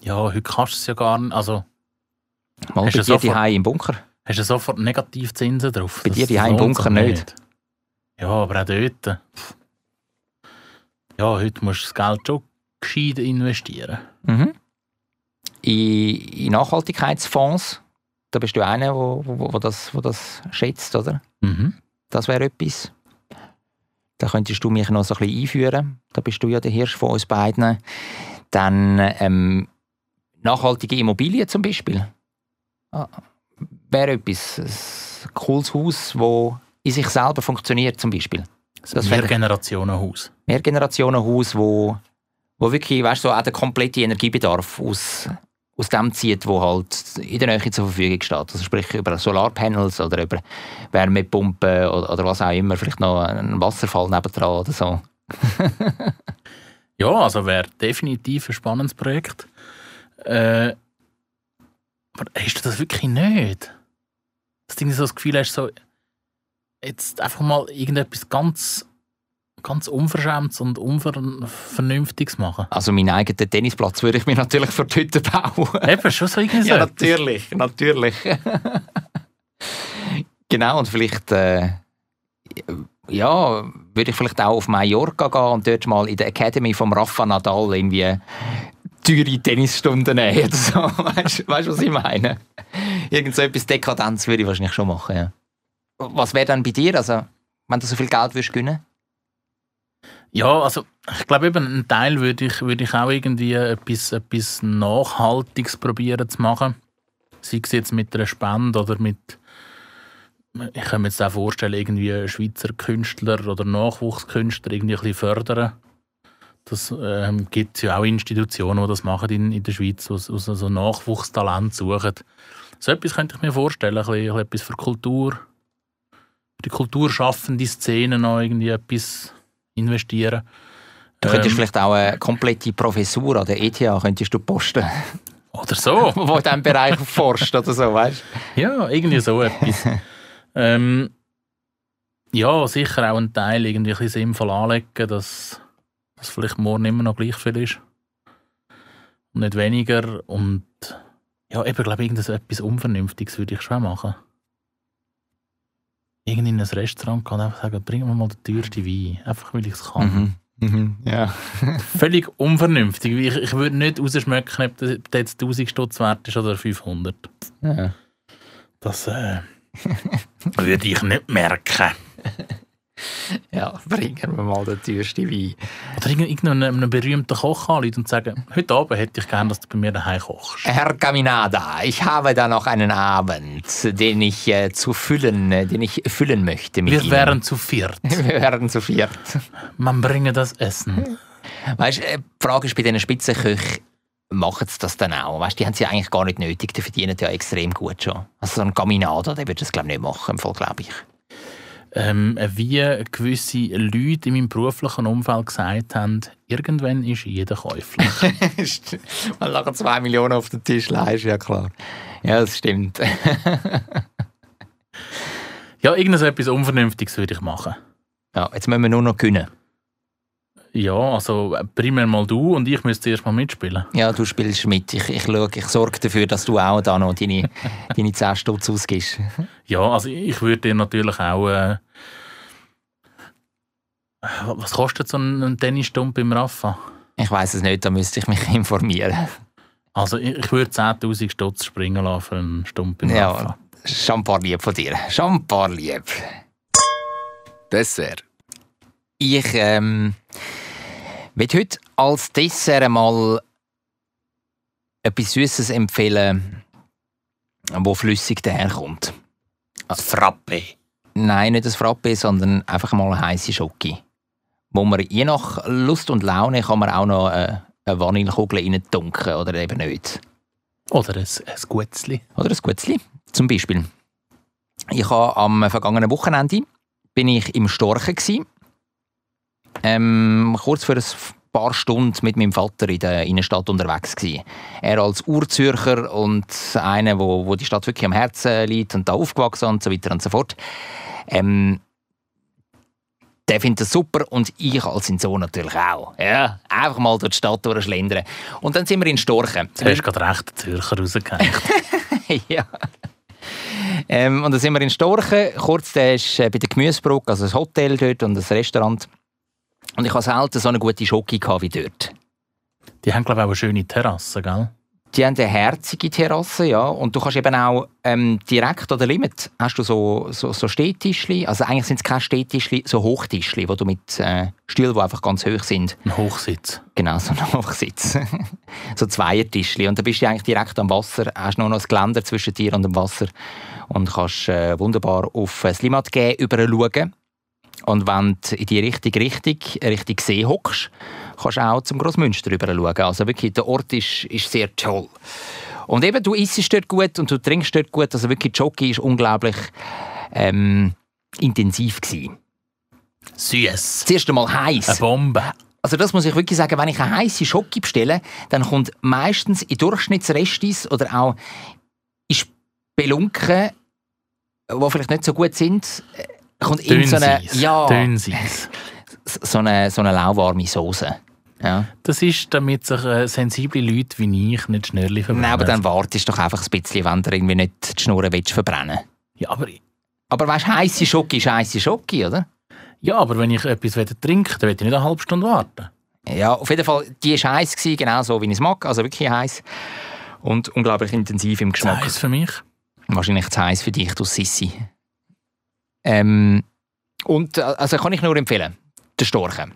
Ja, heute kannst du es ja gar nicht. Also, Mal Hast du sofort- die im Bunker. Hast du sofort Negativzinsen drauf. Bei dir die im Bunker nicht. Ja, aber auch dort. Ja, heute musst du das Geld schon gescheit investieren. Mhm. In, in Nachhaltigkeitsfonds, da bist du einer, wo, wo, wo, das, wo das schätzt, oder? Mhm. Das wäre etwas. Da könntest du mich noch so ein bisschen einführen. Da bist du ja der Hirsch von uns beiden. Dann ähm, nachhaltige Immobilien zum Beispiel. Ah, wäre etwas. Ein cooles Haus, das in sich selber funktioniert zum Beispiel. Das Das ist fände ein ich- Generationenhaus. Mehrgenerationenhaus, wo, wo wirklich, weißt so auch der komplette Energiebedarf aus, aus dem zieht, wo halt in der Nähe zur Verfügung steht. Also sprich über Solarpanels oder über Wärmepumpen oder, oder was auch immer, vielleicht noch ein Wasserfall nebendran oder so. Ja, also wäre definitiv ein spannendes Projekt. Äh, aber hast du das wirklich nicht? Du irgendwie so das Gefühl hast, so jetzt einfach mal irgendetwas ganz, ganz Unverschämtes und Unvernünftiges machen. Also meinen eigenen Tennisplatz würde ich mir natürlich für die Hütte bauen. Eben, schon so irgendwie ja, natürlich, natürlich. genau, und vielleicht, äh, ja, würde ich vielleicht auch auf Mallorca gehen und dort mal in der Academy vom Rafa Nadal irgendwie teure Tennisstunden nehmen so. Weißt du, was ich meine? Irgend so etwas Dekadenz würde ich wahrscheinlich schon machen, ja. Was wäre dann bei dir, also, wenn du so viel Geld würdest gewinnen? Ja, also ich glaube eben, einen Teil würde ich, würde ich auch irgendwie etwas, etwas Nachhaltiges probieren zu machen. Sei es jetzt mit einer Spende oder mit, ich kann mir jetzt auch vorstellen, irgendwie Schweizer Künstler oder Nachwuchskünstler irgendwie ein bisschen fördern. Das ähm, gibt es ja auch Institutionen, die das machen in, in der Schweiz, die so Nachwuchstalent suchen. So etwas könnte ich mir vorstellen, ein bisschen, etwas für Kultur, für die kulturschaffende Szene noch irgendwie etwas investieren. Du könntest Ähm, vielleicht auch eine komplette Professur an der ETH könntest du posten, Oder so. wo in diesem Bereich forscht oder so, weißt Ja, irgendwie so etwas. ähm, ja, sicher auch einen Teil irgendwie ein bisschen sinnvoll anlegen, dass, dass vielleicht morgen immer noch gleich viel ist. Und nicht weniger. Und ja, eben, glaube ich, irgendwas etwas Unvernünftiges würde ich schon machen. Irgendwie in ein Restaurant kann einfach sagen, bring mir mal den teuersten Wein. Einfach, weil ich es kann. Mhm. Mhm. Ja. Völlig unvernünftig. Ich, ich würde nicht rausschmecken, ob der der jetzt 1000 Stutz wert ist oder 500. ja. Das äh, würde ich nicht merken. Ja, bringen wir mal den teuersten Wein. Oder irgend- irgendeinen berühmten Koch anrufen und sagen, heute Abend hätte ich gerne, dass du bei mir daheim kochst. Herr Caminada, ich habe da noch einen Abend, den ich äh, zu füllen, äh, den ich füllen möchte mit Wir Ihnen. wären zu viert. Wir wären zu viert. Man bringe das Essen. Weißt, äh, die Frage ist bei diesen Spitzenköchen, machen sie das dann auch? Weißt, die haben ja eigentlich gar nicht nötig, die verdienen ja extrem gut schon. Also so ein Caminada, der würde das glaube ich nicht machen, im Fall glaube ich. Ähm, wie gewisse Leute in meinem beruflichen Umfeld gesagt haben, irgendwann ist jeder käuflich. Weil nachher zwei Millionen auf den Tisch leist, ja klar. Ja, das stimmt. ja, irgendetwas Unvernünftiges würde ich machen. Ja, jetzt müssen wir nur noch gewinnen. Ja, also äh, primär mal du und ich müsste erst mal mitspielen. Ja, du spielst mit. Ich, ich, schaue, ich sorge dafür, dass du auch da noch deine, deine 10 Stutz ausgibst. Ja, also ich würde dir natürlich auch... Äh, was kostet so ein, Tennisstump im Rafa? Ich weiß es nicht, da müsste ich mich informieren. Also ich, würde 10'000 Stutz springen lassen für einen Stump im Ja, Rafa. Champar lieb von dir. Champar lieb. Dessert. Ich ähm, will heute als Dessert einmal etwas Süßes empfehlen, wo flüssig daherkommt. Das Frappe. Nein, nicht das Frappe, sondern einfach mal eine heiße Schoki. Wo man je nach Lust und Laune kann man auch noch äh, eine Vanillekugel rein tunken oder eben nicht. Oder ein, ein Gutzli. Oder ein Gutzli, zum Beispiel. Ich habe am vergangenen Wochenende bin ich im Storchen gsi. Ähm, kurz für ein paar Stunden mit meinem Vater in der Innenstadt unterwegs gsi. Er als Urzürcher und einer, wo, wo die Stadt wirklich am Herzen liegt und da aufgewachsen und so weiter und so fort. Ähm, der findet das super und ich als sein Sohn natürlich auch. Ja, einfach mal durch die Stadt durchschlendern. Und dann sind wir in Storchen. Du hast gerade recht den Zürcher rausgehängt. ja. Ähm, und dann sind wir in Storchen. Kurz, der ist äh, bei der Gemüsebrücke, also ein Hotel dort und ein Restaurant. Und ich hatte selten so eine gute gehabt wie dort. Die haben, glaube ich, auch eine schöne Terrasse, gell? Die haben eine herzige Terrasse, ja. Und du kannst eben auch ähm, direkt an der Limit hast du so, so, so Stehtischli. Also eigentlich sind es keine Stehtischli, so Hochtischli, wo du mit äh, Stühlen, die einfach ganz hoch sind. Ein Hochsitz. Genau, so ein Hochsitz. so Zweiertischli. Und dann bist du eigentlich direkt am Wasser, hast nur noch das Geländer zwischen dir und dem Wasser und kannst äh, wunderbar auf das Limat gehen, überschauen. Und wenn du in die richtige Richtung, Richtung See hockst, kannst du auch zum Grossmünster rüber schauen. Also wirklich, der Ort ist, ist sehr toll. Und eben, du isst dort gut und du trinkst dort gut. Also wirklich, Jockey ist unglaublich ähm, intensiv gewesen. Süß. Das erste Mal heiß. Eine Bombe. Also das muss ich wirklich sagen, wenn ich eine heiße Schoki bestelle, dann kommt meistens in Durchschnittsrestis oder auch in Spelunken, die vielleicht nicht so gut sind, kommt in so eine, ja, so eine, so eine lauwarme Soße. Ja. Das ist, damit sich äh, sensible Leute wie ich nicht schnell verbrennen. Nein, aber dann wartest du doch einfach ein bisschen, wenn du irgendwie nicht die Schnur willst verbrennen Ja, aber, Aber weißt du, heisse Schoki ist heisse Schoki, oder? ja, aber wenn ich etwas trinken dann will ich nicht eine halbe Stunde warten. Ja, auf jeden Fall, die war heiß, genau so, wie ich es mag. Also wirklich heiß. Und unglaublich intensiv im Geschmack. Eis für mich. Wahrscheinlich zu heiß für dich, du Sissi. Ähm, und äh, also kann ich nur empfehlen, der Storchen.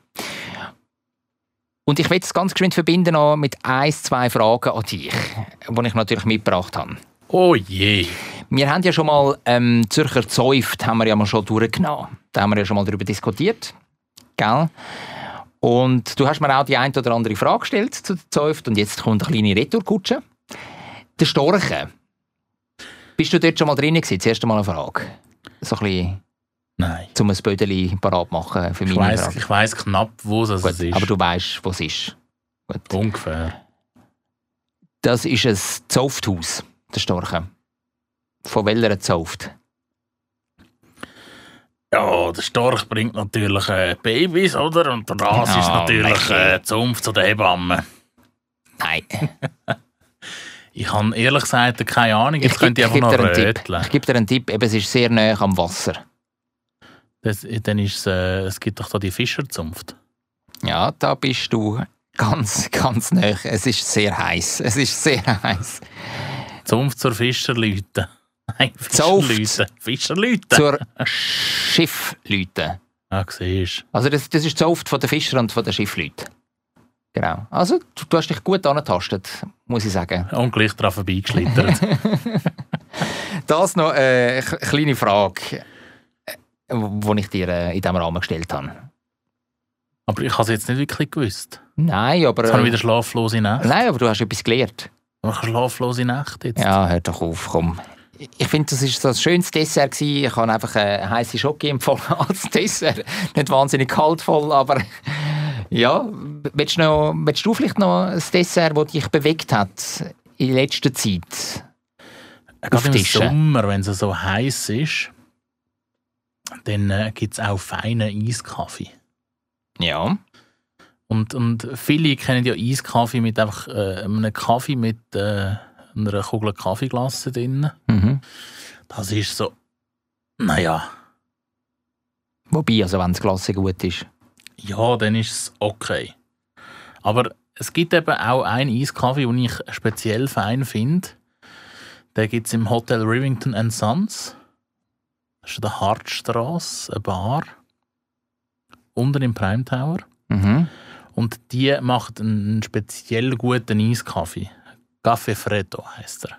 Und ich will es ganz geschwind verbinden noch mit ein, zwei Fragen an dich, die ich natürlich mitgebracht habe. Oh je. Wir haben ja schon mal ähm, Zürcher Zäuft haben wir ja mal schon durchgenommen. Da haben wir ja schon mal darüber diskutiert. Gell? Und du hast mir auch die ein oder andere Frage gestellt zu der Zäuft und jetzt kommt eine kleine Retourkutsche. Der Storchen. Bist du dort schon mal drin gewesen? Das erste Mal eine Frage. So ein bisschen, Nein. um ein Bödeli parat machen für Ich meine weiss, Frage. ich weiss knapp, wo es ist. aber du weißt, was es ist. Gut. Ungefähr. Das ist ein Zaufthaus, der Storchen. Von welcher Zauft? Ja, der Storch bringt natürlich äh, Babys, oder? Und der Ras Ja, ist natürlich Michi. äh, Zunft zu der Hebamme. Nein. Ich habe ehrlich gesagt keine Ahnung. Jetzt Ich, könnte ich einfach gebe noch dir einen Tipp. röteln. Ich gebe dir einen Tipp. Eben, es ist sehr nah am Wasser. Das, dann ist es, äh, es gibt doch da die Fischerzunft. Ja, da bist du ganz, ganz nah. Es ist sehr heiß. Es ist sehr heiß. Zunft zur Fischerleute. Nein, Zunft. Fischerleute. Fischerleute. Zur Schiffleute. Ah, siehst Also das, das ist von den Fischer und von den Schiffleuten. Genau. Also du, du hast dich gut angetastet, muss ich sagen. Und gleich daran vorbeigeschlittert. Das noch äh, eine kleine Frage, die ich dir äh, in diesem Rahmen gestellt habe. aber ich habe es jetzt nicht wirklich gewusst. Nein, aber... Jetzt habe ich Äh, wieder schlaflose Nacht. nein, aber du hast etwas gelernt. Habe schlaflose Nacht jetzt. Ja, hör doch auf, komm. ich finde, das ist so ein schönes Dessert gewesen. Ich habe einfach eine heiße Schoki empfohlen als Dessert. Nicht wahnsinnig kaltvoll, aber ja. Willst du, noch, willst du vielleicht noch ein Dessert, das dich bewegt hat in letzter Zeit? Gerade im. Sommer, wenn es so heiß ist, dann äh, gibt es auch feinen Eiskaffee. Ja. Und, und viele kennen ja Eiskaffee mit einfach äh, einem Kaffee mit äh, einer Kugel Kaffeeglasse drin. Mhm. Das ist so, naja, Wobei, also wenn das Glas gut ist. Ja, dann ist es okay. Aber es gibt eben auch einen Eiskaffee, den ich speziell fein finde. Den gibt es im Hotel Rivington and Sons. Das ist in der Hartstrasse, eine Bar. Unten im Prime Tower. Mhm. Und die macht einen speziell guten Eiskaffee. Café Freddo heisst er.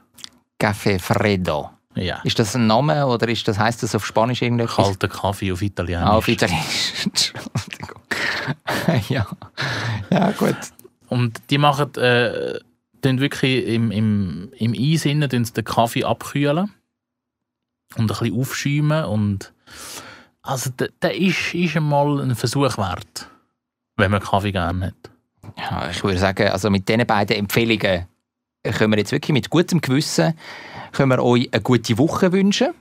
Café Freddo. Ja. Ist das ein Name oder ist das, heisst das auf Spanisch irgendetwas? Kalter Kaffee auf Italienisch. Ah, auf Italienisch. Entschuldigung. ja. ja, gut. Und die machen äh, wirklich im, im, im Eis innen tun sie den Kaffee abkühlen und ein bisschen aufschäumen. Und also der, der ist, ist einmal ein Versuch wert, wenn man Kaffee gerne hat. Ja, ich würde sagen, also mit diesen beiden Empfehlungen können wir jetzt wirklich mit gutem Gewissen können wir euch eine gute Woche wünschen.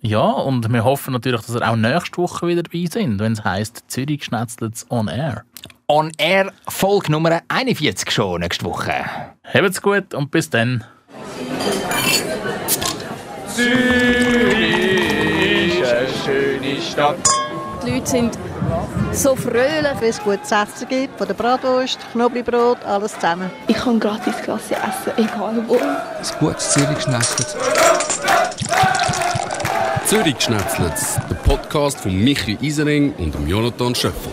Ja, und wir hoffen natürlich, dass ihr auch nächste Woche wieder dabei sind, wenn es heisst Zürich Schnetzlitz on Air. On Air Folge Nummer 41 schon nächste Woche. Habt's gut und bis dann. Zürich ist eine schöne Stadt. Die Leute sind so fröhlich. Wenn es gutes Essen gibt, von der Bratwurst, Knoblauchbrot, alles zusammen. Ich kann gratis Klasse essen, egal wo. Ein gutes Zürich schnetzelt. Zürich Schnetzlitz, der Podcast von Michi Isering und dem Jonathan Schöffel.